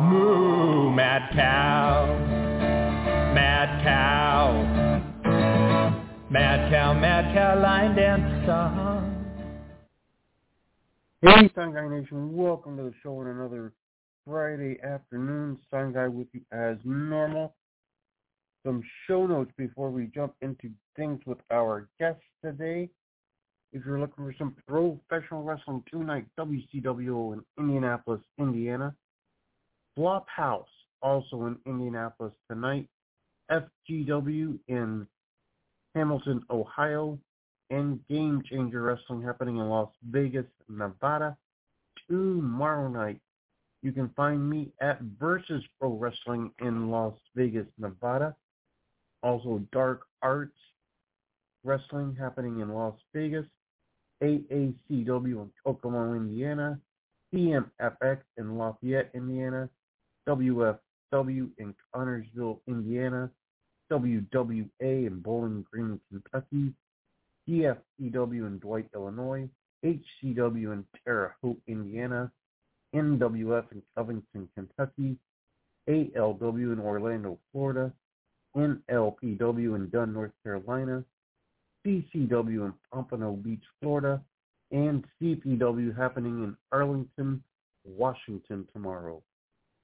Moo, mad cow, mad cow, mad cow, mad cow, line dance song. Hey, Guy Nation, welcome to the show on another Friday afternoon. Sign Guy with you as normal. Some show notes before we jump into things with our guests today. If you're looking for some professional wrestling tonight, WCW in Indianapolis, Indiana. Flop House, also in Indianapolis tonight. FGW in Hamilton, Ohio. And Game Changer Wrestling happening in Las Vegas, Nevada tomorrow night. You can find me at Versus Pro Wrestling in Las Vegas, Nevada. Also Dark Arts Wrestling happening in Las Vegas. AACW in Kokomo, Indiana, CMFX in Lafayette, Indiana, WFW in Connersville, Indiana, WWA in Bowling Green, Kentucky, DFCW in Dwight, Illinois, HCW in Terre Haute, Indiana, NWF in Covington, Kentucky, ALW in Orlando, Florida, NLPW in Dunn, North Carolina, CCW in Pompano Beach, Florida, and CPW happening in Arlington, Washington tomorrow.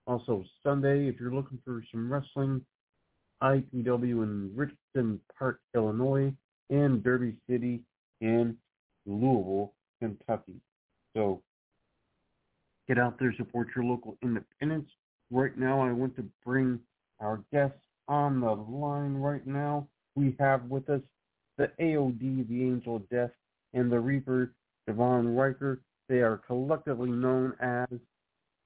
Also Sunday, if you're looking for some wrestling, IPW in Richton Park, Illinois, and Derby City in Louisville, Kentucky. So get out there, support your local independents. Right now, I want to bring our guests on the line right now. We have with us the AOD, the Angel of Death, and the Reaper, Dev'on Ryker. They are collectively known as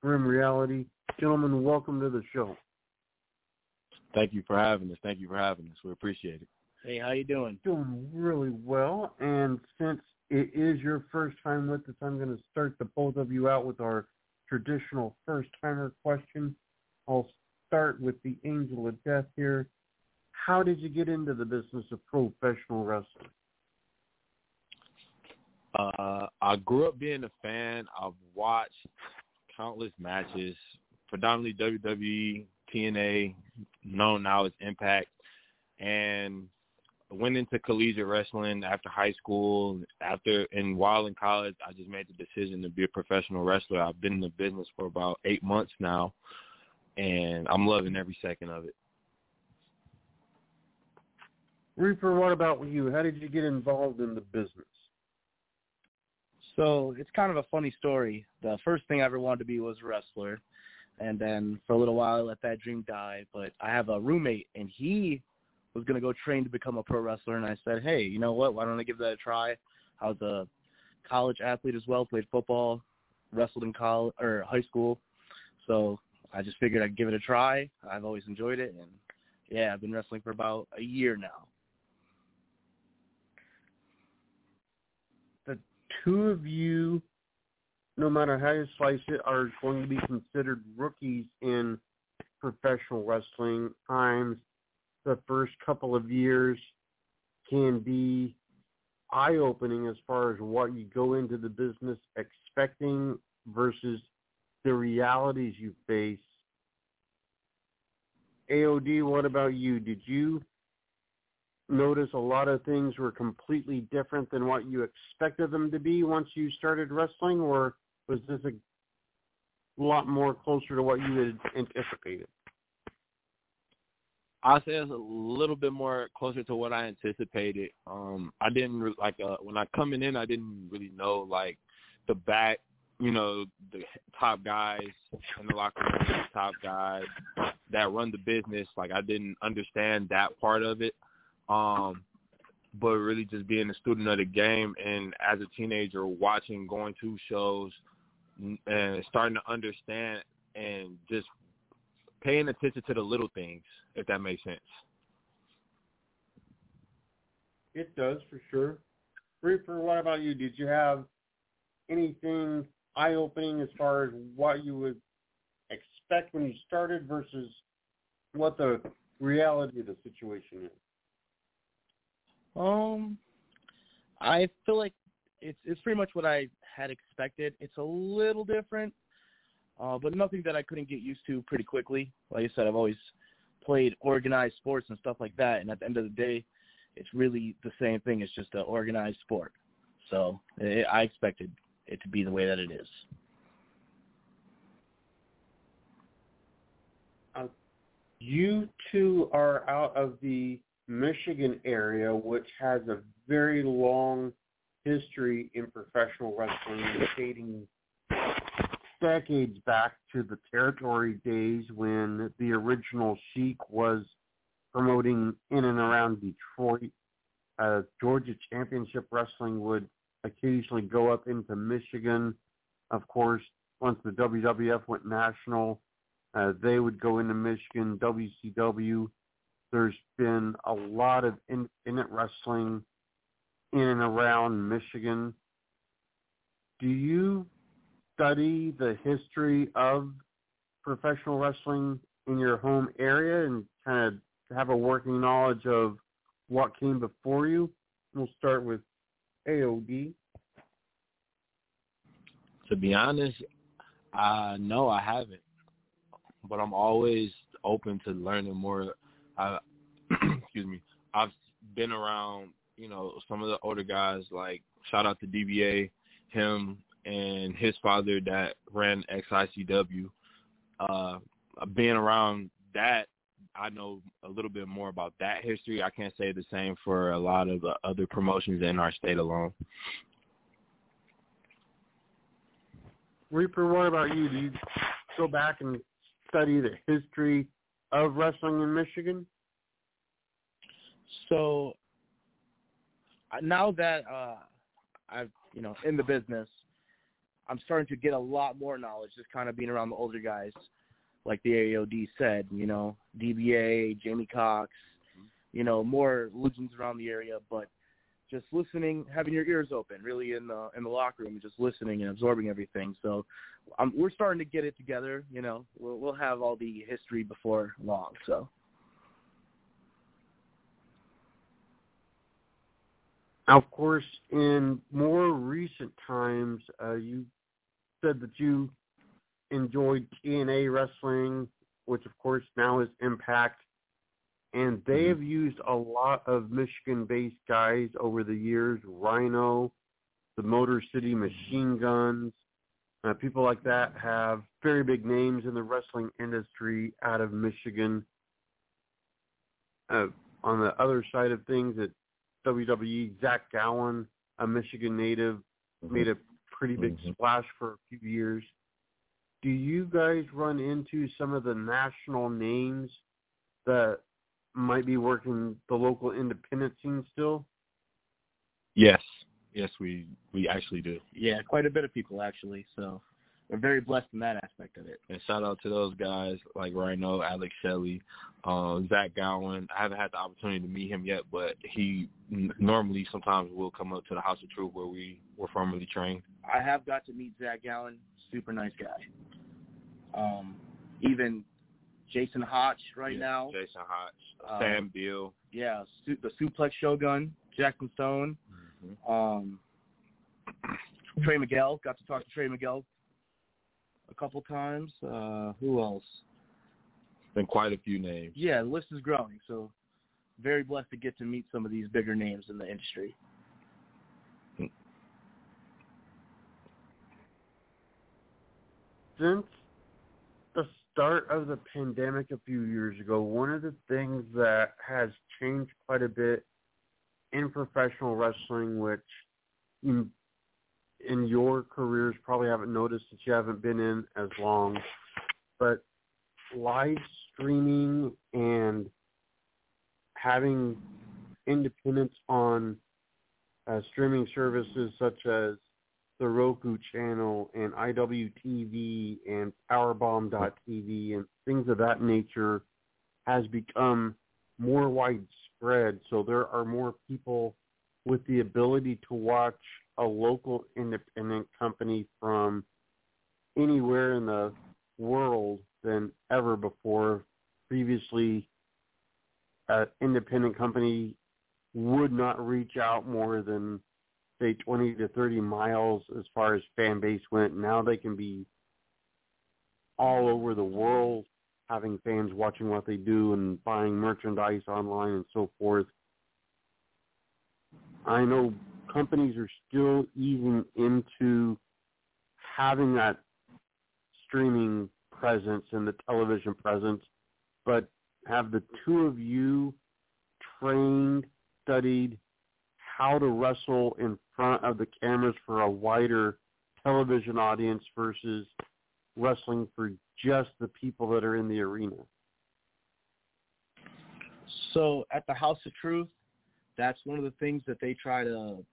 Grim Reality. Gentlemen, welcome to the show. Thank you for having us. Thank you for having us. We appreciate it. Hey, how you doing? Doing really well. And since it is your first time with us, I'm going to start the both of you out with our traditional first-timer question. I'll start with the Angel of Death here. How did you get into the business of professional wrestling? Uh, I grew up being a fan. I've watched countless matches, predominantly WWE, TNA, known now as Impact, and went into collegiate wrestling after high school. After and while in college, I just made the decision to be a professional wrestler. I've been in the business for about eight months now, and I'm loving every second of it. Reaper, what about you? How did you get involved in the business? So it's kind of a funny story. The first thing I ever wanted to be was a wrestler, and then for a little while I let that dream die. But I have a roommate, and he was going to go train to become a pro wrestler, and I said, hey, you know what? Why don't I give that a try? I was a college athlete as well, played football, wrestled in college or high school, so I just figured I'd give it a try. I've always enjoyed it, and yeah, I've been wrestling for about a year now. The two of you, no matter how you slice it, are going to be considered rookies in professional wrestling. Times the first couple of years can be eye-opening as far as what you go into the business expecting versus the realities you face. AOD, what about you? Did you notice a lot of things were completely different than what you expected them to be once you started wrestling, or was this a lot more closer to what you had anticipated? I say it's a little bit more closer to what I anticipated. Um, I didn't like uh, when I coming in, I didn't really know like the back, you know, the top guys in the locker room, the top guys that run the business. Like I didn't understand that part of it. Um, but really just being a student of the game and as a teenager watching, going to shows and starting to understand and just paying attention to the little things, if that makes sense. It does for sure. Reaper, what about you? Did you have anything eye opening as far as what you would expect when you started versus what the reality of the situation is? Um, I feel like it's it's pretty much what I had expected. It's a little different, uh, but nothing that I couldn't get used to pretty quickly. Like I said, I've always played organized sports and stuff like that, and at the end of the day, it's really the same thing. It's just an organized sport. So it, I expected it to be the way that it is. Uh, you two are out of the Michigan area, which has a very long history in professional wrestling, dating decades back to the territory days when the original Sheik was promoting in and around Detroit. Uh, Georgia Championship Wrestling would occasionally go up into Michigan. Of course, once the WWF went national, uh, they would go into Michigan. WCW. There's been a lot of independent wrestling in and around Michigan. Do you study the history of professional wrestling in your home area and kind of have a working knowledge of what came before you? We'll start with AOD. To be honest, uh, no, I haven't. But I'm always open to learning more. I, excuse me. I've been around, you know, some of the older guys. Like shout out to DBA, him and his father that ran XICW. Uh, being around that, I know a little bit more about that history. I can't say the same for a lot of the other promotions in our state alone. Reaper, what about you? Do you go back and study the history of wrestling in Michigan? So now that uh, I've you know in the business, I'm starting to get a lot more knowledge. Just kind of being around the older guys, like the AOD said, you know, DBA, Jamie Cox, you know, more legends around the area. But just listening, having your ears open, really in the in the locker room, just listening and absorbing everything. So um, we're starting to get it together. You know, we'll we'll have all the history before long. So. Of course, in more recent times, uh, you said that you enjoyed TNA wrestling, which of course now is Impact, and they Mm-hmm. have used a lot of Michigan-based guys over the years. Rhino, the Motor City Machine Guns, uh, people like that have very big names in the wrestling industry out of Michigan. Uh, on the other side of things, at WWE, Zach Gowen, a Michigan native, made a pretty big Mhm. splash for a few years. Do you guys run into some of the national names that might be working the local independent scene still? Yes, yes, we we actually do. Yeah, quite a bit of people actually. So we're very blessed in that aspect of it. And shout out to those guys like Rhino, Alex Shelley, uh, Zach Gowen. I haven't had the opportunity to meet him yet, but he n- normally sometimes will come up to the House of Truth where we were formerly trained. I have got to meet Zach Gowen, super nice guy. Um, even Jason Hotch right Yeah, now. Jason Hotch, Uh, Sam Beal. Yeah, su- the Suplex Shogun, Jackson Stone. Um, Trey Miguel, got to talk to Trey Miguel a couple times. Uh, who else? Been quite a few names. Yeah, the list is growing. So very blessed to get to meet some of these bigger names in the industry. Since the start of the pandemic a few years ago, one of the things that has changed quite a bit in professional wrestling, which in, in your careers probably haven't noticed that you haven't been in as long, but live streaming and having independence on uh, streaming services such as the Roku channel and IWTV and Powerbomb.tv and things of that nature has become more widespread. So there are more people with the ability to watch a local independent company from anywhere in the world than ever before. Previously, an independent company would not reach out more than say 20 to 30 miles as far as fan base went. Now they can be all over the world having fans watching what they do and buying merchandise online and so forth. I know companies are still easing into having that streaming presence and the television presence, but have the two of you trained, studied how to wrestle in front of the cameras for a wider television audience versus wrestling for just the people that are in the arena? So at the House of Truth, that's one of the things that they try to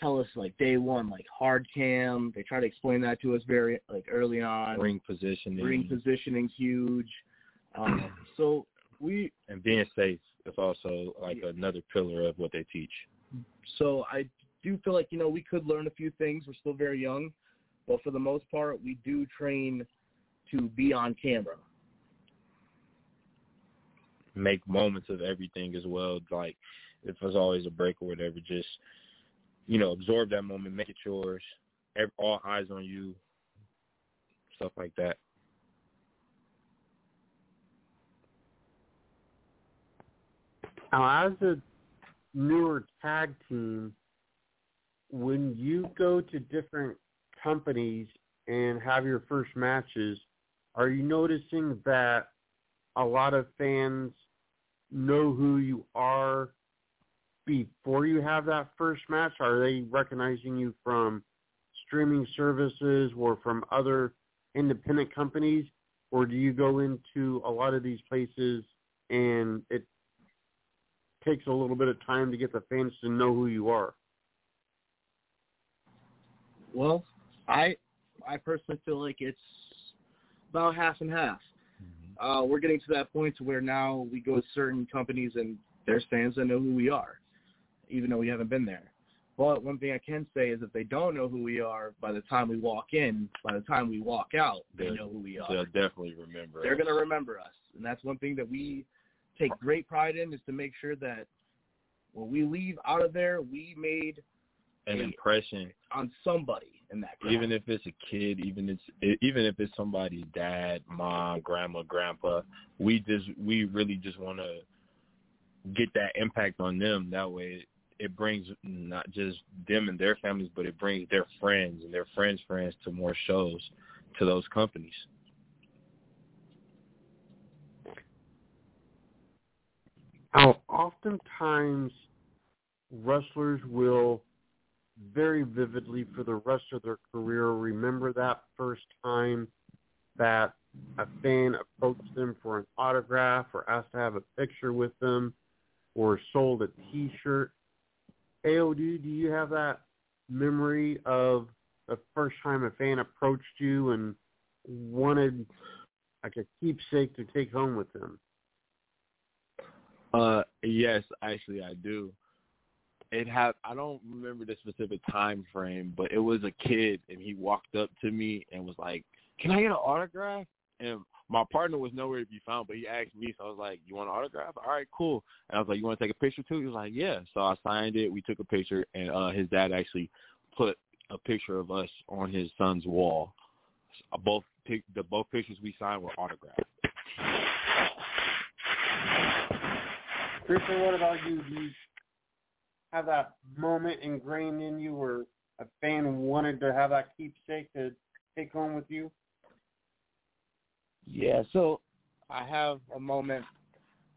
tell us like day one, like hard cam. They try to explain that to us very like early on. Ring positioning. Ring positioning huge. Um, so we and being safe is also like yeah. another pillar of what they teach. So I do feel like you know we could learn a few things. We're still very young, but for the most part, we do train to be on camera. Make moments of everything as well. Like if there's always a break or whatever, just you know absorb that moment, make it yours. All eyes on you, stuff like that. Now, as a newer tag team, when you go to different companies and have your first matches, are you noticing that a lot of fans know who you are before you have that first match? Are they recognizing you from streaming services or from other independent companies? Or do you go into a lot of these places and it takes a little bit of time to get the fans to know who you are? Well, I I personally feel like it's about half and half. Mm-hmm. Uh, we're getting to that point to where now we go to certain companies and there's fans that know who we are, even though we haven't been there. But one thing I can say is if they don't know who we are by the time we walk in, by the time we walk out, they know who we are. They'll definitely remember. They're going to remember us, and that's one thing that we take great pride in is to make sure that when we leave out of there, we made an impression on somebody in that crowd. Even if it's a kid, even if it's even if it's somebody's dad, mom, grandma, grandpa, we just we really just want to get that impact on them. That way, it brings not just them and their families, but it brings their friends and their friends' friends to more shows to those companies. Now, oftentimes wrestlers will very vividly for the rest of their career remember that first time that a fan approached them for an autograph or asked to have a picture with them or sold a t-shirt. AOD, do you have that memory of the first time a fan approached you and wanted like a keepsake to take home with them? Uh, yes, actually I do. It had I don't remember the specific time frame, but it was a kid and he walked up to me and was like, "Can I get an autograph?" And my partner was nowhere to be found, but he asked me, so I was like, "You want an autograph? All right, cool." And I was like, "You want to take a picture too?" He was like, "Yeah." So I signed it. We took a picture, and uh his dad actually put a picture of us on his son's wall. Both the both pictures we signed were autographed. Christian, what about you? Do you have that moment ingrained in you where a fan wanted to have that keepsake to take home with you? Yeah, so I have a moment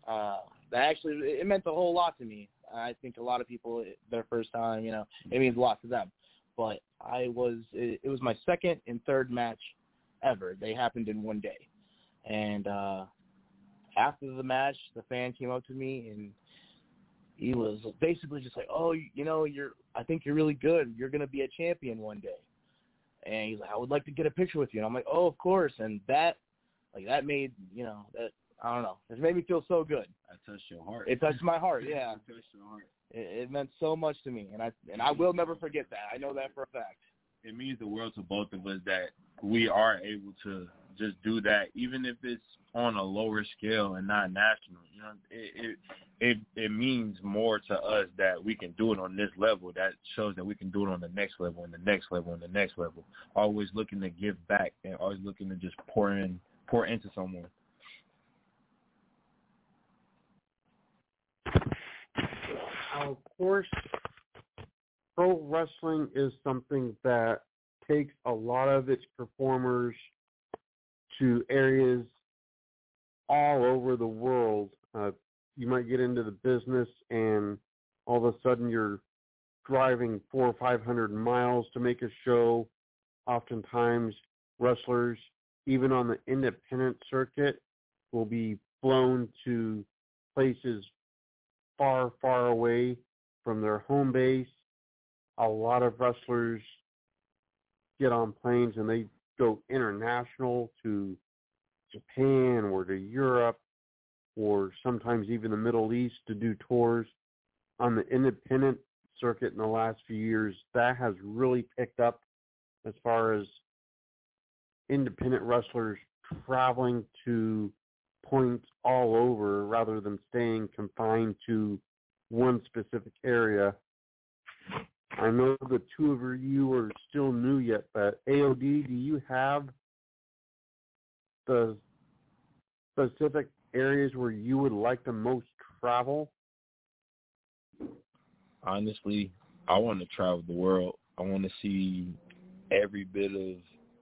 uh, that actually it meant a whole lot to me. I think a lot of people their first time, you know, it means a lot to them. But I was it, it was my second and third match ever. They happened in one day, and uh, after the match, the fan came up to me and he was basically just like, "Oh, you know, you're I think you're really good. You're going to be a champion one day." And he's like, "I would like to get a picture with you." And I'm like, "Oh, of course." And that like that made, you know, that I don't know. It made me feel so good. That touched your heart. It touched my heart. Yeah. it touched your heart. It, it meant so much to me, and I and I will never forget that. I know that for a fact. It means the world to both of us that we are able to just do that, even if it's on a lower scale and not national. You know, it it it, it means more to us that we can do it on this level. That shows that we can do it on the next level and the next level and the next level. Always looking to give back and always looking to just pour in pour into someone. Of course, pro wrestling is something that takes a lot of its performers to areas all over the world. Uh, you might get into the business and all of a sudden you're driving four or five hundred miles to make a show. Oftentimes, wrestlers, even on the independent circuit, will be flown to places far, far away from their home base. A lot of wrestlers get on planes and they go international to Japan or to Europe or sometimes even the Middle East to do tours. On the independent circuit in the last few years, that has really picked up as far as independent wrestlers traveling to points all over rather than staying confined to one specific area. I know the two of you are still new yet, but AOD, do you have the specific areas where you would like to most travel? Honestly, I want to travel the world. I want to see every bit of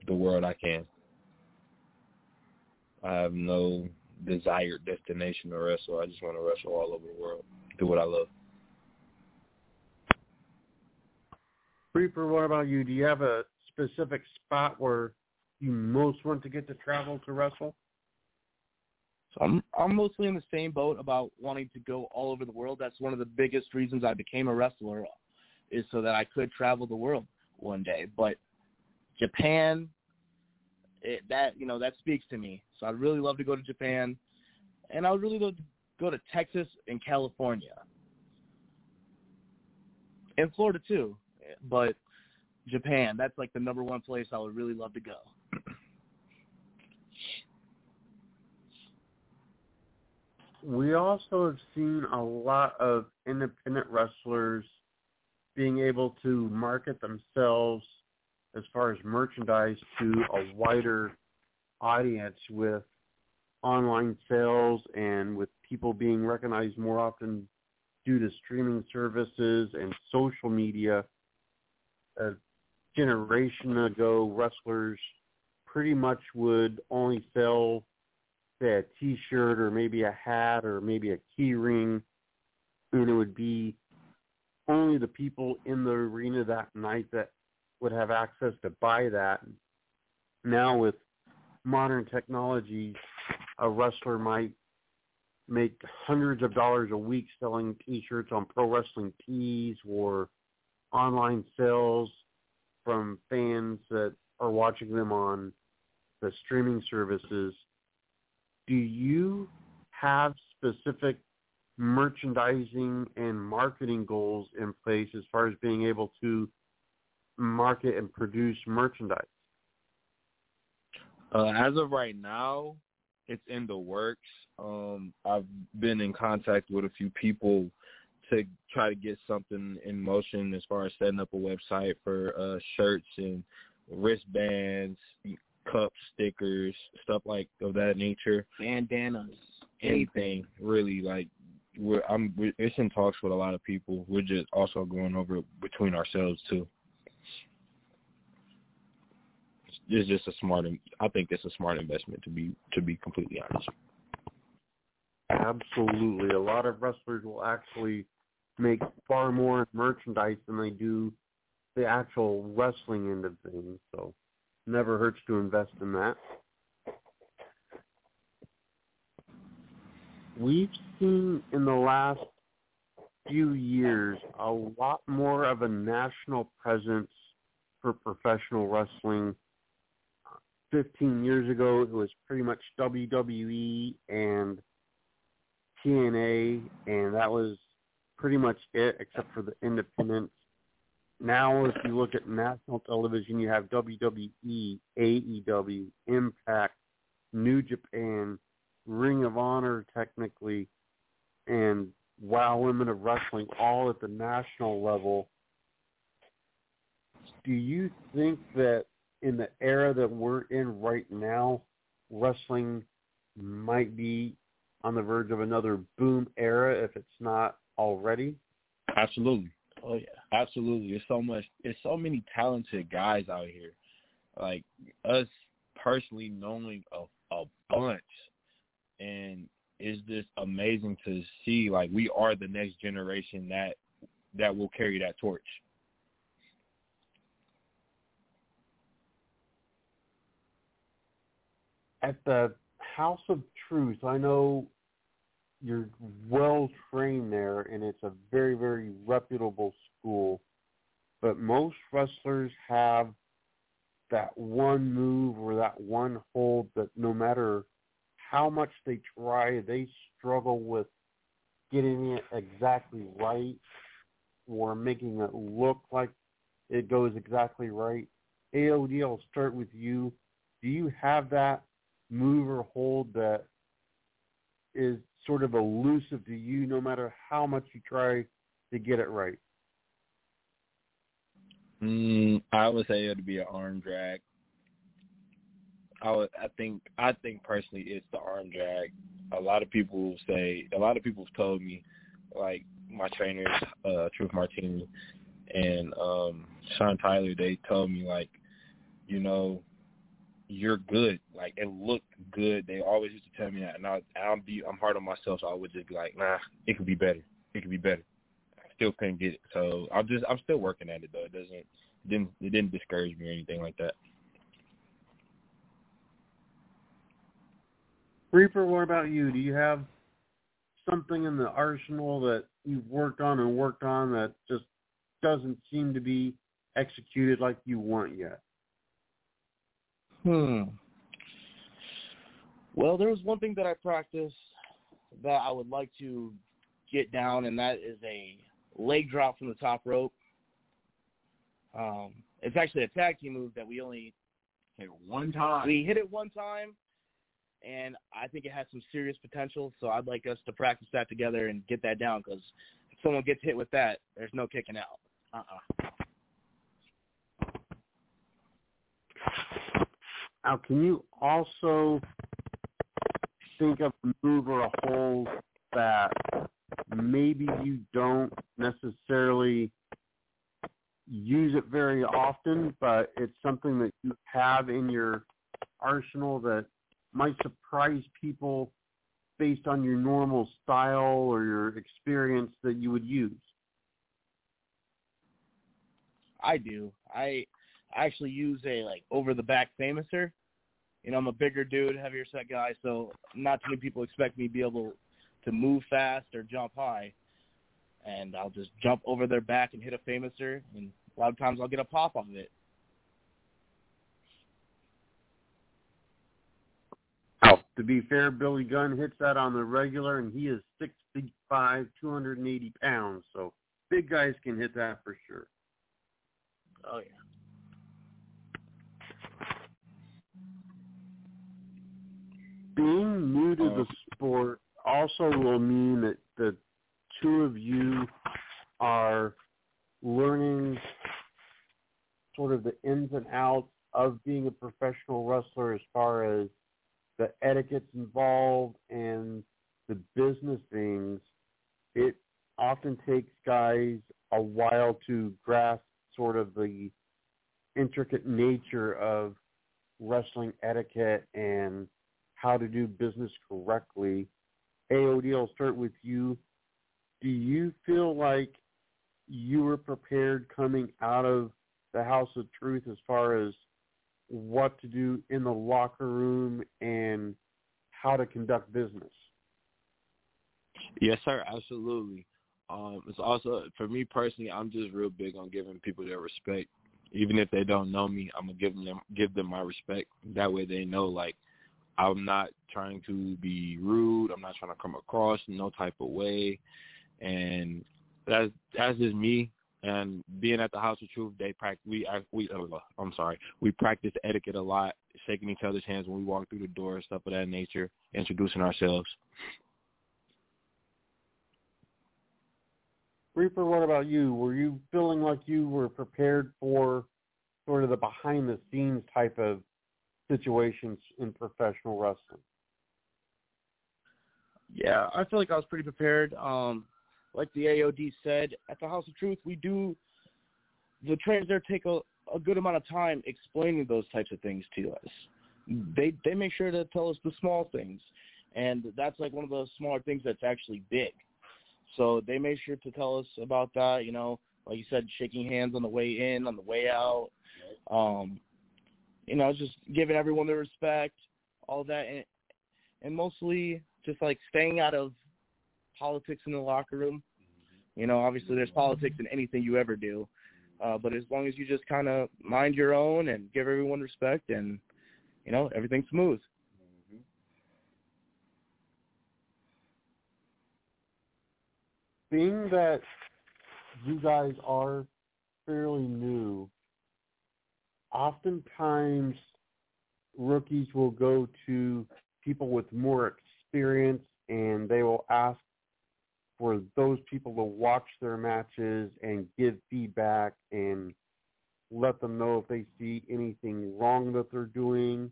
the world I can. I have no desired destination to wrestle. I just want to wrestle all over the world, do what I love. Reaper, what about you? Do you have a specific spot where you most want to get to travel to wrestle? So I'm I'm mostly in the same boat about wanting to go all over the world. That's one of the biggest reasons I became a wrestler, is so that I could travel the world one day. But Japan, it, that you know that speaks to me. So I'd really love to go to Japan, and I would really love to go to Texas and California, and Florida too. But Japan, that's like the number one place I would really love to go. We also have seen a lot of independent wrestlers being able to market themselves as far as merchandise to a wider audience with online sales and with people being recognized more often due to streaming services and social media. A generation ago, wrestlers pretty much would only sell, say, a T-shirt or maybe a hat or maybe a key ring, and it would be only the people in the arena that night that would have access to buy that. Now with modern technology, a wrestler might make hundreds of dollars a week selling T-shirts on Pro Wrestling Tees or online sales from fans that are watching them on the streaming services. Do you have specific merchandising and marketing goals in place as far as being able to market and produce merchandise? Uh, as of right now, it's in the works. Um, I've been in contact with a few people to try to get something in motion as far as setting up a website for uh, shirts and wristbands, cups, stickers, stuff like of that nature. Bandanas, anything really like we're I'm we're, it's in talks with a lot of people. We're just also going over between ourselves too. It's just a smart. I think it's a smart investment to be to be completely honest. Absolutely, a lot of wrestlers will actually make far more merchandise than they do the actual wrestling end of things. So, never hurts to invest in that. We've seen in the last few years a lot more of a national presence for professional wrestling. 15 years ago, it was pretty much WWE and TNA, and that was pretty much it, except for the independents. Now, if you look at national television, you have WWE, AEW, Impact, New Japan, Ring of Honor, technically, and Wow Women of Wrestling, all at the national level. Do you think that in the era that we're in right now, wrestling might be on the verge of another boom era if it's not already? Absolutely. Oh yeah. Absolutely. There's so much there's so many talented guys out here. Like us personally knowing a a bunch and it's just amazing to see like we are the next generation that that will carry that torch. At the House of Truth, I know you're well trained there and it's a very, very reputable school. But most wrestlers have that one move or that one hold that no matter how much they try, they struggle with getting it exactly right or making it look like it goes exactly right. AOD, I'll start with you. Do you have that move or hold that is sort of elusive to you no matter how much you try to get it right? Mm, I would say it would be an arm drag. I would, I think I think personally it's the arm drag. A lot of people say a lot of people have told me, like my trainers, uh, Truth Martini and um Sean Tyler, they told me like, you know, you're good. Like it looked good. They always used to tell me that, and I, I'm be I'm hard on myself, so I would just be like, nah, it could be better. It could be better. I still couldn't get it, so I'm just I'm still working at it though. It doesn't it didn't it didn't discourage me or anything like that. Reaper, what about you? Do you have something in the arsenal that you've worked on and worked on that just doesn't seem to be executed like you want yet? Hmm. Well, there was one thing that I practiced that I would like to get down, and that is a leg drop from the top rope. Um, it's actually a tag team move that we only hit one time. We hit it one time, and I think it has some serious potential. So I'd like us to practice that together and get that down because if someone gets hit with that, there's no kicking out. Uh-uh. Now, can you also think of a move or a hold that maybe you don't necessarily use it very often, but it's something that you have in your arsenal that might surprise people based on your normal style or your experience that you would use? I do. I actually use a like over the back famouser. You know, I'm a bigger dude, heavier set guy, so not too many people expect me to be able to move fast or jump high. And I'll just jump over their back and hit a famouser, and a lot of times I'll get a pop off of it. Now, to be fair, Billy Gunn hits that on the regular, and he is six feet five, 280 pounds. So big guys can hit that for sure. Oh yeah. Being new to the oh. sport also will mean that the two of you are learning sort of the ins and outs of being a professional wrestler as far as the etiquettes involved and the business things. It often takes guys a while to grasp sort of the intricate nature of wrestling etiquette and how to do business correctly. AOD, I'll start with you. Do you feel like you were prepared coming out of the House of Truth as far as what to do in the locker room and how to conduct business? Yes, sir. Absolutely. Um, it's also for me personally, I'm just real big on giving people their respect. Even if they don't know me, I'm gonna give them give them my respect. That way they know like I'm not trying to be rude. I'm not trying to come across no type of way, and that's that's just me. And being at the House of Truth, they practice. We we uh, I'm sorry, we practice etiquette a lot, shaking each other's hands when we walk through the door, stuff of that nature, introducing ourselves. Reaper, what about you? Were you feeling like you were prepared for sort of the behind the scenes type of situations in professional wrestling? Yeah, I feel like I was pretty prepared. Um, like the AOD said, at the House of Truth, we do the trainers there take a, a good amount of time explaining those types of things to us. They they make sure to tell us the small things, and that's like one of those smaller things that's actually big. So they made sure to tell us about that. You know, like you said, shaking hands on the way in, on the way out. Um, you know, just giving everyone the respect, all that, and, and mostly just like staying out of politics in the locker room. You know, obviously there's politics in anything you ever do, uh, but as long as you just kind of mind your own and give everyone respect, and you know, everything's smooth. Being that you guys are fairly new, oftentimes rookies will go to people with more experience and they will ask for those people to watch their matches and give feedback and let them know if they see anything wrong that they're doing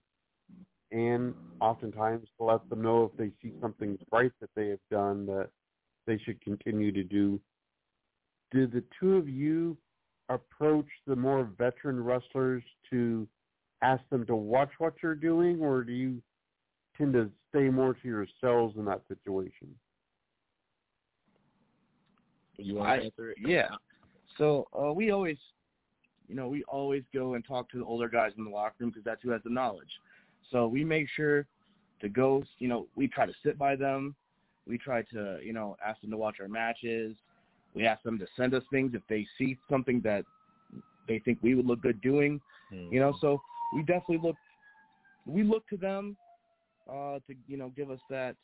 and oftentimes let them know if they see something right that they have done that they should continue to do. Do the two of you approach the more veteran wrestlers to ask them to watch what you're doing, or do you tend to stay more to yourselves in that situation? You want to answer it? Yeah. So uh, we always, you know, we always go and talk to the older guys in the locker room because that's who has the knowledge. So we make sure to go. You know, we try to sit by them. We try to, you know, ask them to watch our matches. We ask them to send us things if they see something that they think we would look good doing. Mm-hmm. You know, so we definitely look we look to them uh to, you know, give us that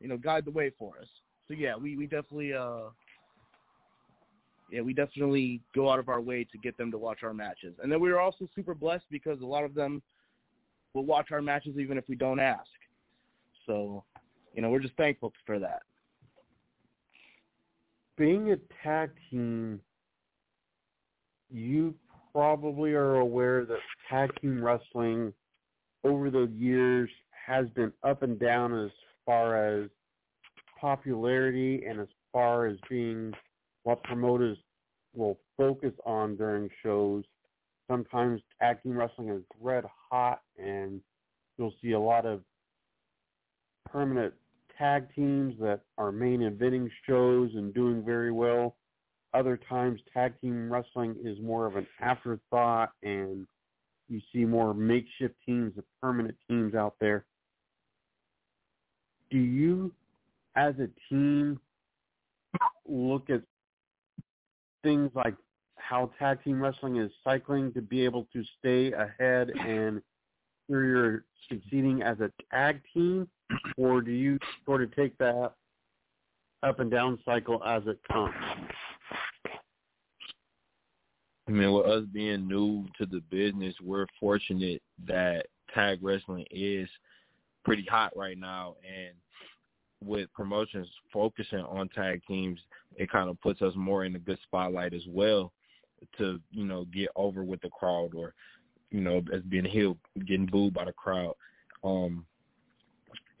you know, guide the way for us. So yeah, we, we definitely uh yeah, we definitely go out of our way to get them to watch our matches. And then we are also super blessed because a lot of them will watch our matches even if we don't ask. So, you know, we're just thankful for that being a tag team, you probably are aware that tag team wrestling over the years has been up and down as far as popularity and as far as being what promoters will focus on during shows. Sometimes tag team wrestling is red hot and you'll see a lot of permanent tag teams that are main eventing shows and doing very well. Other times, tag team wrestling is more of an afterthought, and you see more makeshift teams of permanent teams out there. Do you, as a team, look at things like how tag team wrestling is cycling to be able to stay ahead and you're succeeding as a tag team, or do you sort of take that up and down cycle as it comes? I mean, with us being new to the business, we're fortunate that tag wrestling is pretty hot right now, and with promotions focusing on tag teams, it kind of puts us more in a good spotlight as well to you know get over with the crowd or you know, as being heel, getting booed by the crowd. Um,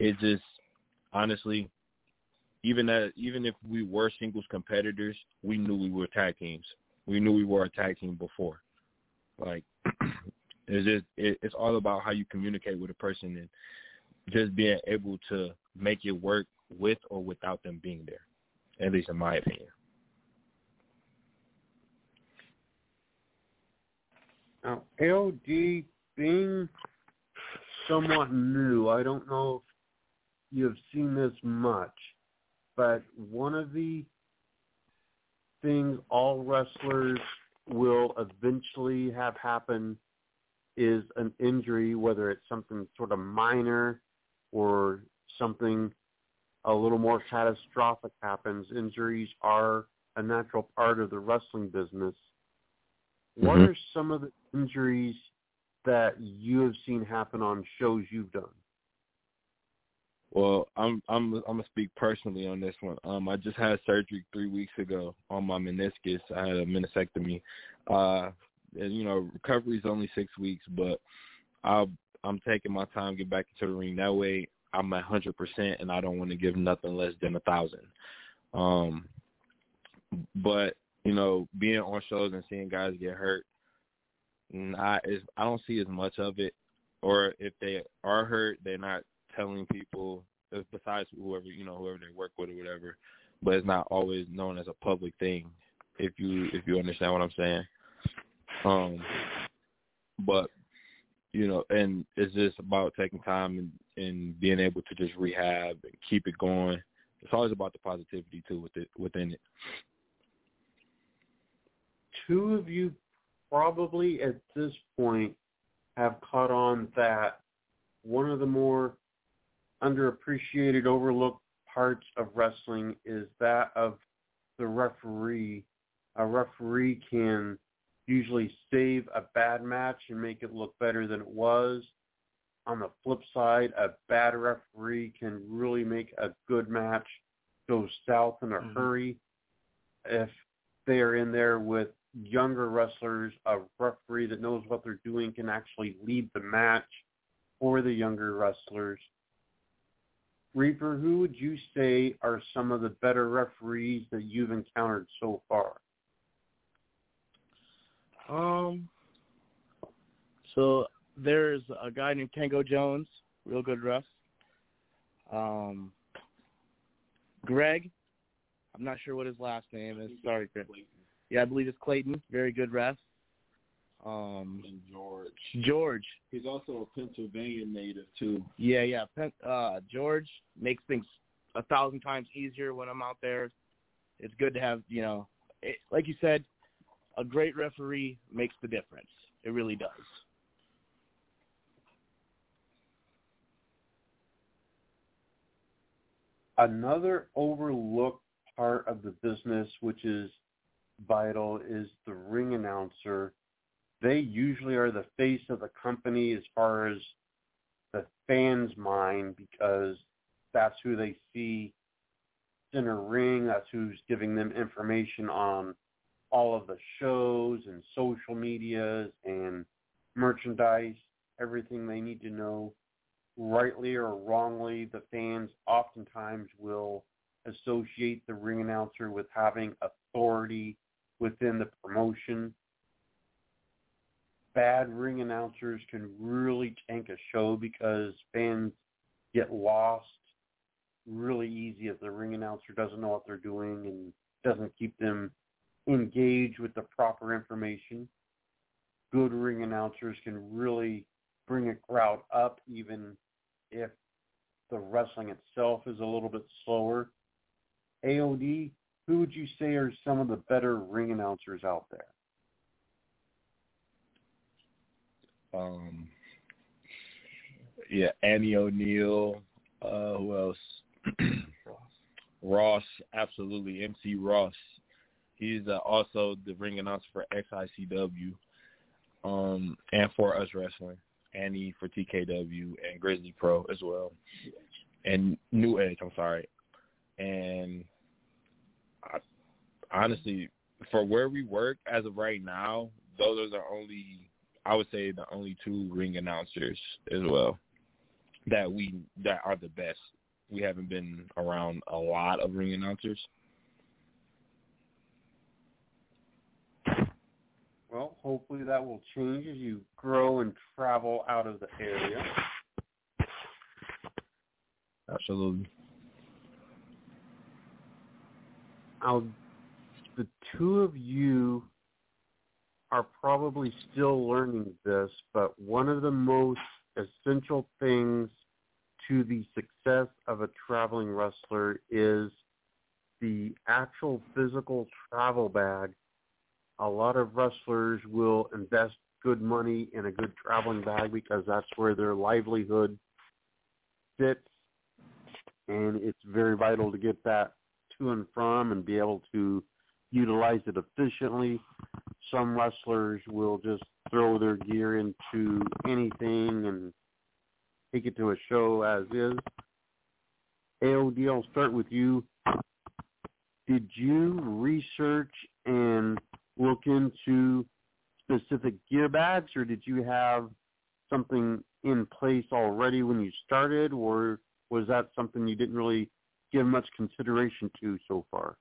it just honestly, even that, even if we were singles competitors, we knew we were tag teams. We knew we were a tag team before. Like, it's just it, it's all about how you communicate with a person and just being able to make it work with or without them being there. At least in my opinion. Now, LD being somewhat new, I don't know you have seen this much, but one of the things all wrestlers will eventually have happen is an injury, whether it's something sort of minor or something a little more catastrophic happens. Injuries are a natural part of the wrestling business. Mm-hmm. What are some of the injuries that you have seen happen on shows you've done? Well, I'm I'm I'm gonna speak personally on this one. Um, I just had surgery three weeks ago on my meniscus. I had a meniscectomy. Uh, and, you know, recovery is only six weeks, but I I'm taking my time get back into the ring. That way, I'm a hundred percent, and I don't want to give nothing less than a thousand. Um, but you know, being on shows and seeing guys get hurt, I I don't see as much of it. Or if they are hurt, they're not telling people. Besides whoever you know, whoever they work with or whatever, but it's not always known as a public thing. If you if you understand what I'm saying. Um, but you know, and it's just about taking time and, and being able to just rehab and keep it going. It's always about the positivity too with it within it. Two of you probably at this point have caught on that one of the more underappreciated, overlooked parts of wrestling is that of the referee. A referee can usually save a bad match and make it look better than it was. On the flip side, a bad referee can really make a good match go south in a mm-hmm. hurry. If they are in there with younger wrestlers, a referee that knows what they're doing can actually lead the match for the younger wrestlers. Reaper, who would you say are some of the better referees that you've encountered so far? Um, so there's a guy named Tango Jones, real good ref. Um, Greg, I'm not sure what his last name is. Sorry, Greg. Yeah, I believe it's Clayton. Very good ref. Um, and George. George. He's also a Pennsylvania native too. Yeah, yeah. Pen, uh, George makes things a thousand times easier when I'm out there. It's good to have, you know, it, like you said, a great referee makes the difference. It really does. Another overlooked part of the business, which is vital, is the ring announcer. They usually are the face of the company as far as the fans' mind because that's who they see in a ring. That's who's giving them information on all of the shows and social medias and merchandise, everything they need to know. Rightly or wrongly, the fans oftentimes will associate the ring announcer with having authority within the promotion. Bad ring announcers can really tank a show because fans get lost really easy if the ring announcer doesn't know what they're doing and doesn't keep them engaged with the proper information. Good ring announcers can really bring a crowd up even if the wrestling itself is a little bit slower. AOD, who would you say are some of the better ring announcers out there? Um, yeah, Annie O'Neill. Uh, who else? Ross, absolutely. MC Ross. He's uh, also the ring announcer for XICW um, and for Us Wrestling, Annie for TKW and Grizzly Pro as well, and New Edge. I'm sorry, and I, honestly, for where we work as of right now, those are the only I would say the only two ring announcers as well that we that are the best. We haven't been around a lot of ring announcers. Well, hopefully that will change as you grow and travel out of the area. Absolutely. Now, the two of you are probably still learning this, but one of the most essential things to the success of a traveling wrestler is the actual physical travel bag. A lot of wrestlers will invest good money in a good traveling bag because that's where their livelihood sits, and it's very vital to get that to and from and be able to utilize it efficiently. Some wrestlers will just throw their gear into anything and take it to a show as is. AOD, I'll start with you. Did you research and look into specific gear bags, or did you have something in place already when you started, or was that something you didn't really give much consideration to so far?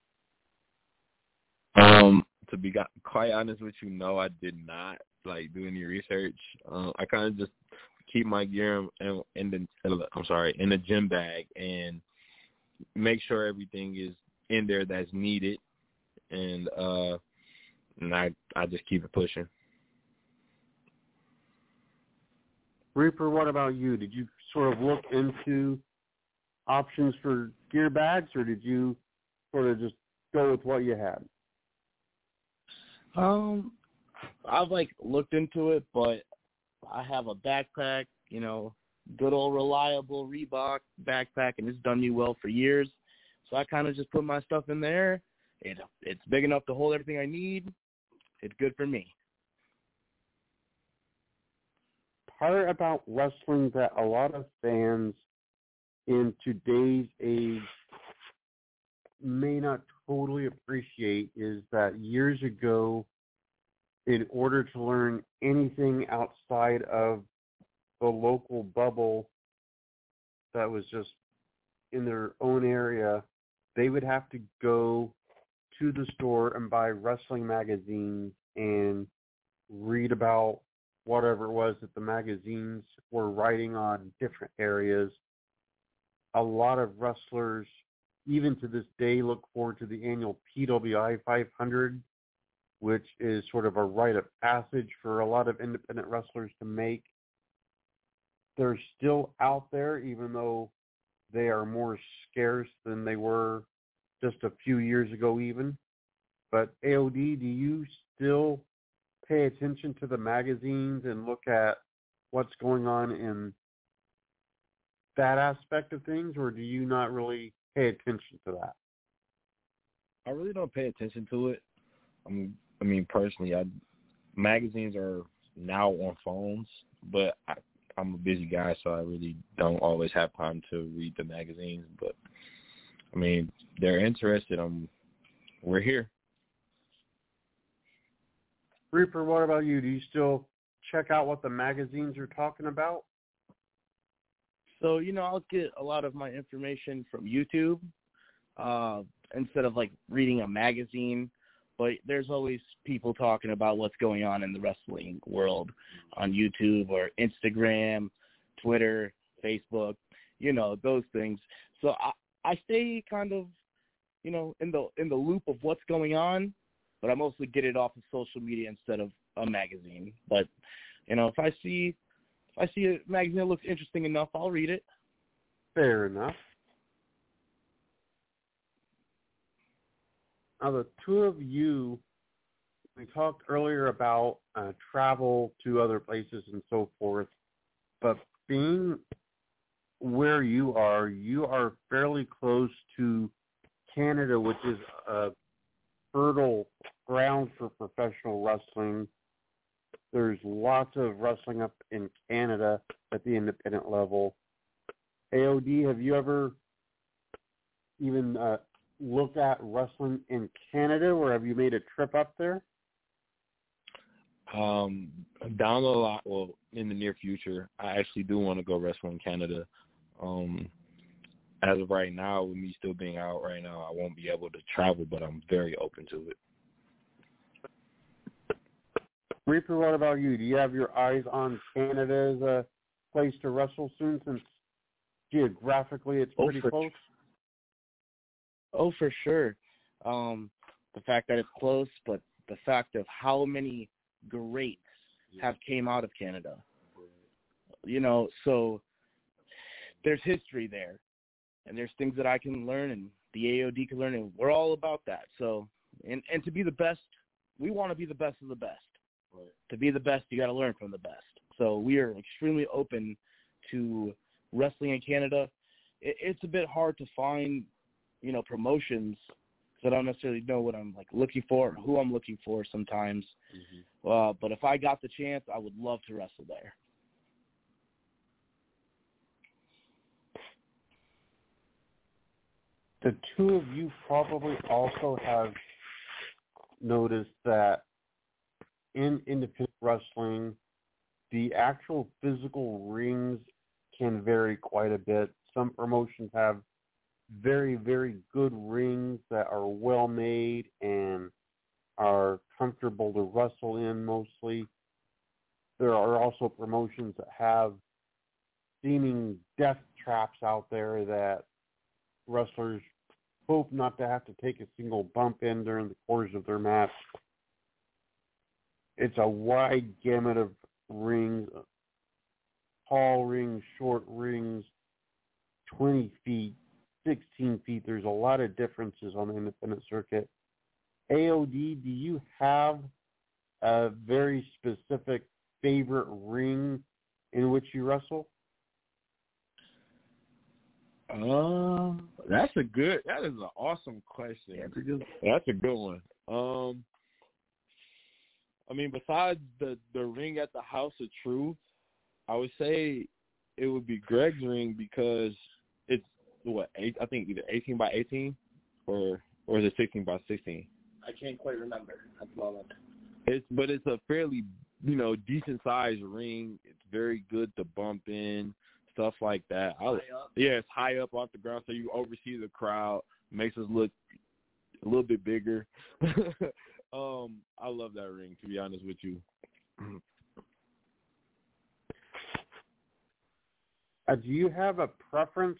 Um, to be quite honest with you, no, I did not like do any research. Um, I kind of just keep my gear in, in the I'm sorry in the gym bag and make sure everything is in there that's needed, and uh, and I I just keep it pushing. Reaper, what about you? Did you sort of look into options for gear bags, or did you sort of just go with what you had? Um, I've like looked into it, but I have a backpack, you know, good old reliable Reebok backpack, and it's done me well for years. So I kind of just put my stuff in there. It it's big enough to hold everything I need. It's good for me. Part about wrestling that a lot of fans in today's age may not that years ago, in order to learn anything outside of the local bubble that was just in their own area, they would have to go to the store and buy wrestling magazines and read about whatever it was that the magazines were writing on different areas. A lot of wrestlers, even to this day, look forward to the annual PWI 500, which is sort of a rite of passage for a lot of independent wrestlers to make. They're still out there, even though they are more scarce than they were just a few years ago, even. But AOD, do you still pay attention to the magazines and look at what's going on in that aspect of things, or do you not really pay attention to that? I really don't pay attention to it. I'm, I mean, personally, I magazines are now on phones, but I, I'm a busy guy, so I really don't always have time to read the magazines. But I mean, they're interested. I'm, we're here. Reaper, what about you? Do you still check out what the magazines are talking about? So, you know, I'll get a lot of my information from YouTube uh, instead of like reading a magazine. But there's always people talking about what's going on in the wrestling world on YouTube or Instagram, Twitter, Facebook, you know, those things. So I, I stay kind of, you know, in the in the loop of what's going on but I mostly get it off of social media instead of a magazine. But you know, if I see I see a magazine that looks interesting enough, I'll read it. Fair enough. Now, the two of you, we talked earlier about uh, travel to other places and so forth, but being where you are, you are fairly close to Canada, which is a fertile ground for professional wrestling. There's lots of wrestling up in Canada at the independent level. AOD, have you ever even uh, looked at wrestling in Canada, or have you made a trip up there? Um, down the lot, well, in the near future, I actually do want to go wrestle in Canada. Um, as of right now, with me still being out right now, I won't be able to travel, but I'm very open to it. Reaper, what about you? Do you have your eyes on Canada as a place to wrestle soon, since geographically it's oh, pretty close? Oh, for sure. Um, the fact that it's close, but the fact of how many greats have came out of Canada. You know, so there's history there and there's things that I can learn and the AOD can learn, and we're all about that. So, and and to be the best, we want to be the best of the best. Be the best, you got to learn from the best. So we are extremely open to wrestling in Canada. It, it's a bit hard to find, you know, promotions because I don't necessarily know what I'm like looking for, or who I'm looking for sometimes. Mm-hmm. Uh, but if I got the chance, I would love to wrestle there. the two of you probably also have noticed that in independent wrestling, the actual physical rings can vary quite a bit. Some promotions have very, very good rings that are well made and are comfortable to wrestle in mostly. There are also promotions that have seeming death traps out there that wrestlers hope not to have to take a single bump in during the course of their match. It's a wide gamut of rings, tall rings, short rings, 20 feet, 16 feet. There's a lot of differences on the independent circuit. AOD, do you have a very specific favorite ring in which you wrestle? Um, that's a good. That is an awesome question. Yeah, a good. That's a good one. Um, I mean, besides the the ring at the House of Truth, I would say it would be Greg's ring because it's what eight? I think either eighteen by eighteen or or is it sixteen by sixteen? I can't quite remember at the moment. It's but it's a fairly you know decent sized ring. It's very good to bump in stuff like that. I, yeah, it's high up off the ground, so you oversee the crowd. Makes us look a little bit bigger. um, I love that ring. To be honest with you. Uh, do you have a preference,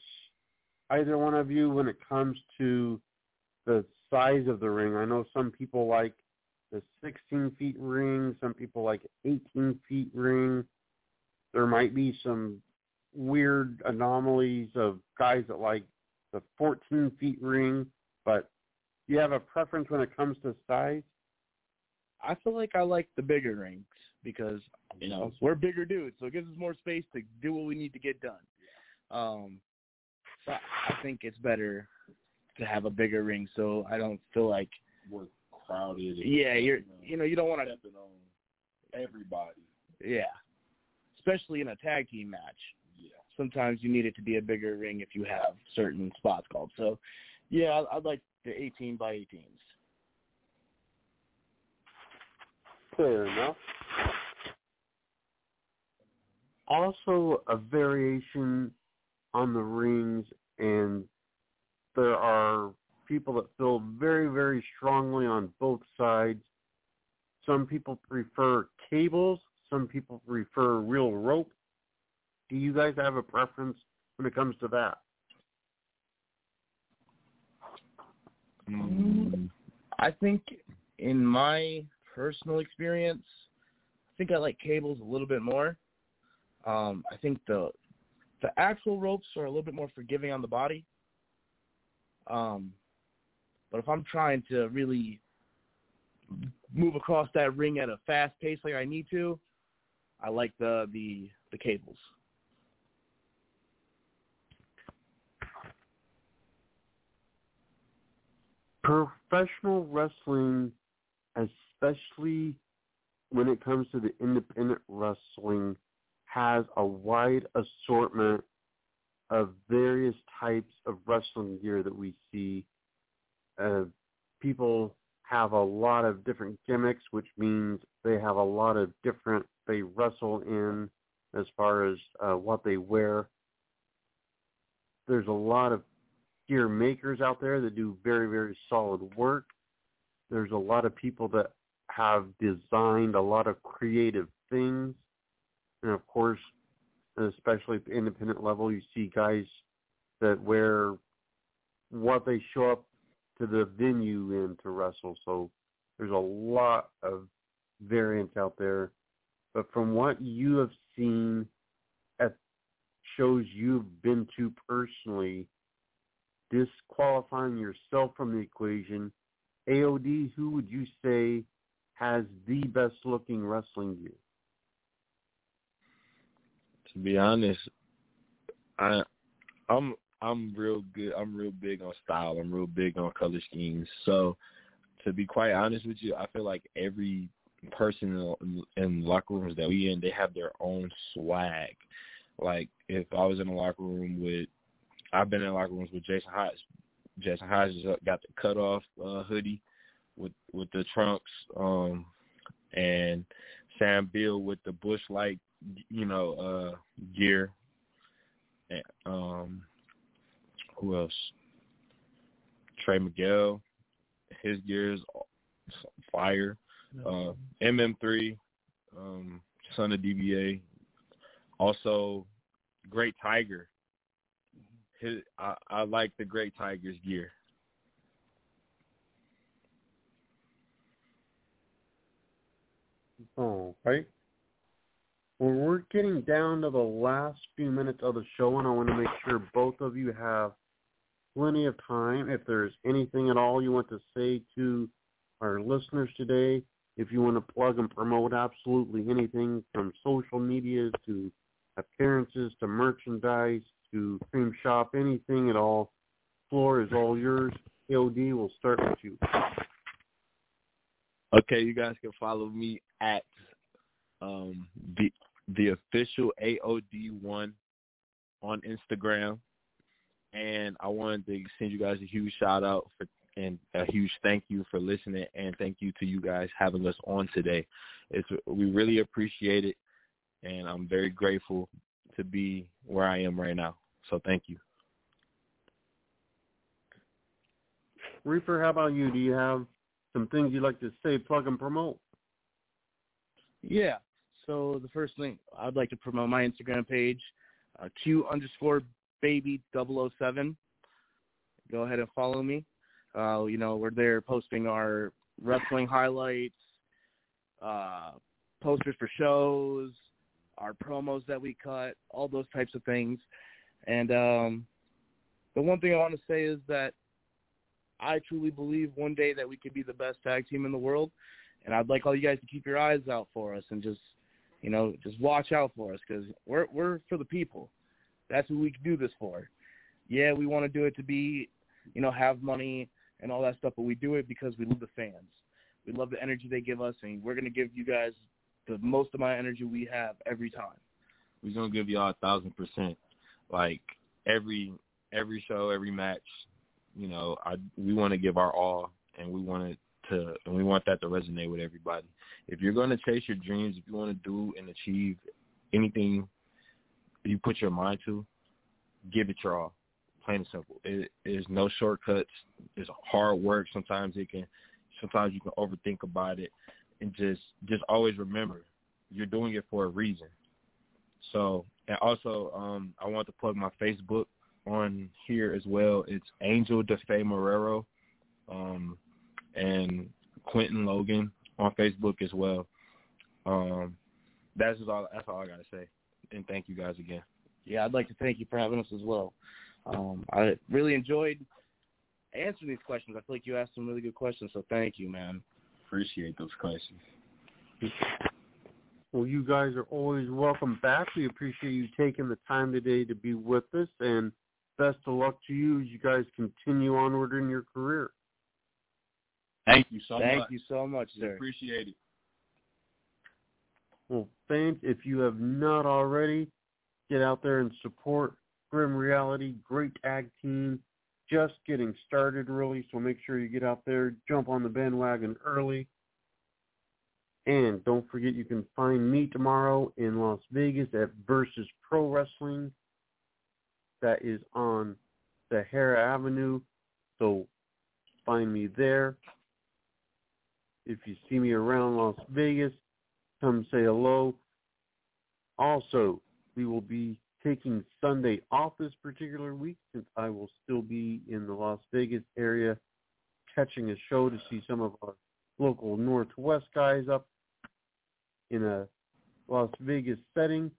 either one of you, when it comes to the size of the ring? I know some people like the 16 feet ring. Some people like 18 feet ring. There might be some weird anomalies of guys that like the 14 feet ring, but do you have a preference when it comes to size? I feel like I like the bigger rings because you know we're bigger dudes, so it gives us more space to do what we need to get done. Um, so I think it's better to have a bigger ring, so I don't feel like we're crowded. yeah, you're you know, you don't want to stepping on everybody. yeah, especially in a tag team match. Yeah. Sometimes you need it to be a bigger ring if you have certain spots called. So yeah, I- I'd like the 18 by 18s. Fair enough. Also, a variation on the rings, and there are people that feel very, very strongly on both sides. Some people prefer cables. Some people prefer real rope. Do you guys have a preference when it comes to that? Mm, I think in my personal experience, I think I like cables a little bit more. Um, I think the the actual ropes are a little bit more forgiving on the body. Um, but if I'm trying to really move across that ring at a fast pace like I need to, I like the the the cables. professional wrestling, especially when it comes to the independent wrestling, has a wide assortment of various types of wrestling gear that we see. Uh, people have a lot of different gimmicks, which means they have a lot of different they wrestle in as far as uh, what they wear. There's a lot of gear makers out there that do very, very solid work. There's a lot of people that have designed a lot of creative things. And of course, especially at the independent level, you see guys that wear what they show up to the venue in to wrestle. So there's a lot of variants out there. But from what you have seen at shows you've been to personally, disqualifying yourself from the equation, AOD, who would you say has the best looking wrestling gear? To be honest, I I'm I'm real good. I'm real big on style. I'm real big on color schemes. So, to be quite honest with you, I feel like every person in, in locker rooms that we in, they have their own swag. Like if I was in a locker room with, I've been in locker rooms with Jason Hodge. Jason Hodge got the cut off uh, hoodie with with the trunks, um, and Sam Beal with the bush like you know uh, gear. Um, who else? Trey Miguel, his gear is fire. Uh, MM3, um, son of DBA. Also, Great Tiger. His, I, I like the Great Tiger's gear. Oh, right. Well, we're getting down to the last few minutes of the show, and I want to make sure both of you have plenty of time. If there's anything at all you want to say to our listeners today, if you want to plug and promote absolutely anything from social media to appearances to merchandise to cream shop, anything at all, floor is all yours. AOD, we'll start with you. Okay, you guys can follow me at um, the the official AOD1 on Instagram. And I wanted to send you guys a huge shout out for and a huge thank you for listening and thank you to you guys having us on today. It's we really appreciate it and I'm very grateful to be where I am right now. So thank you. Reaper, how about you? Do you have some things you'd like to say, plug and promote? Yeah. So the first thing I'd like to promote my Instagram page, uh, Q underscore baby 007. Go ahead and follow me. Uh, you know, we're there posting our wrestling highlights, uh, posters for shows, our promos that we cut, all those types of things. And um, the one thing I want to say is that I truly believe one day that we could be the best tag team in the world. And I'd like all you guys to keep your eyes out for us and just, you know, just watch out for us because we're we're for the people. That's who we do this for. Yeah, we want to do it to be, you know, have money and all that stuff, but we do it because we love the fans. We love the energy they give us, and we're gonna give you guys the most of energy we have every time. We're gonna give y'all a thousand percent. Like every every show, every match, you know, I we want to give our all, and we want it to, and we want that to resonate with everybody. If you're gonna chase your dreams, if you want to do and achieve anything you put your mind to, give it your all plain and simple. Is no shortcuts. It's hard work. Sometimes it can, sometimes you can overthink about it, and just just always remember, you're doing it for a reason. So, and also, um, I want to plug my Facebook on here as well. It's Angel DeFay Marrero, um, and Quentin Logan on Facebook as well. Um, that's just all. That's all I gotta say. And thank you guys again. Yeah, I'd like to thank you for having us as well. Um, I really enjoyed answering these questions. I feel like you asked some really good questions, so thank you, man. Appreciate those questions. Well, you guys are always welcome back. We appreciate you taking the time today to be with us, and best of luck to you as you guys continue onward in your career. Thank you so Thank much. Thank you so much, sir. appreciate it. Well, fans, if you have not already, get out there and support Grim Reality, great tag team, just getting started really, so make sure you get out there, jump on the bandwagon early. And don't forget you can find me tomorrow in Las Vegas at Versus Pro Wrestling. That is on Sahara Avenue. So find me there. If you see me around Las Vegas, come say hello. Also, we will be taking Sunday off this particular week since I will still be in the Las Vegas area catching a show to see some of our local Northwest guys up in a Las Vegas setting.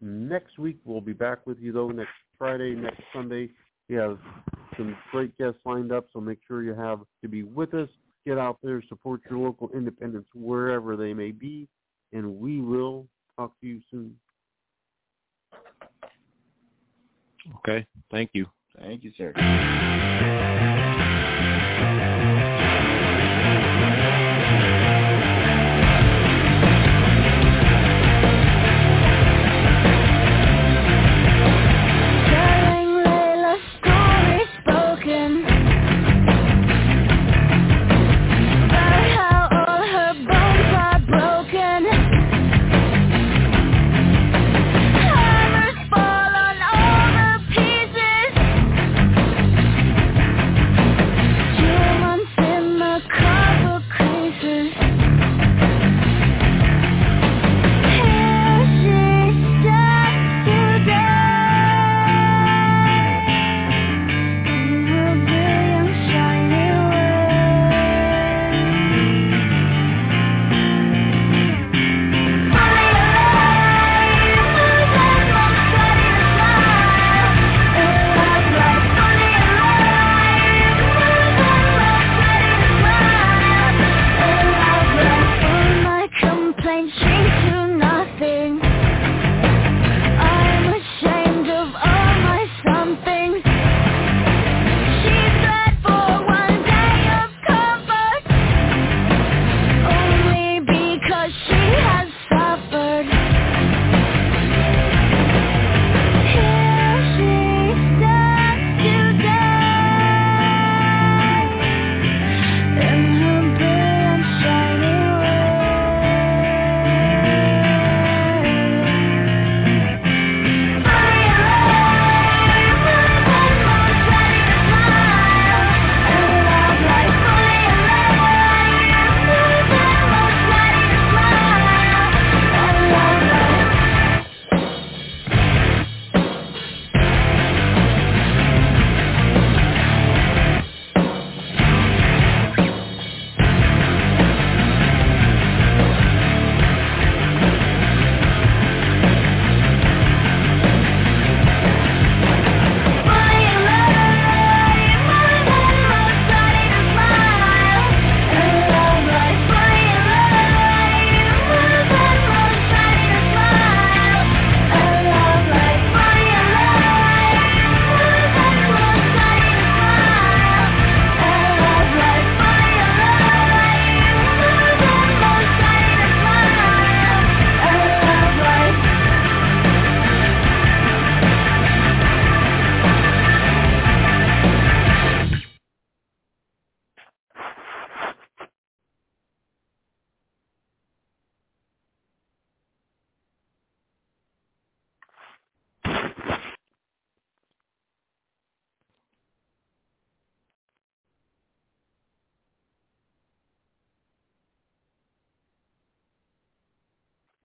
Next week we'll be back with you though next Friday, next Sunday We have some great guests lined up, so make sure you have to be with us. Get out there, support your local independents wherever they may be, and we will talk to you soon. Okay. Thank you. Thank you, sir.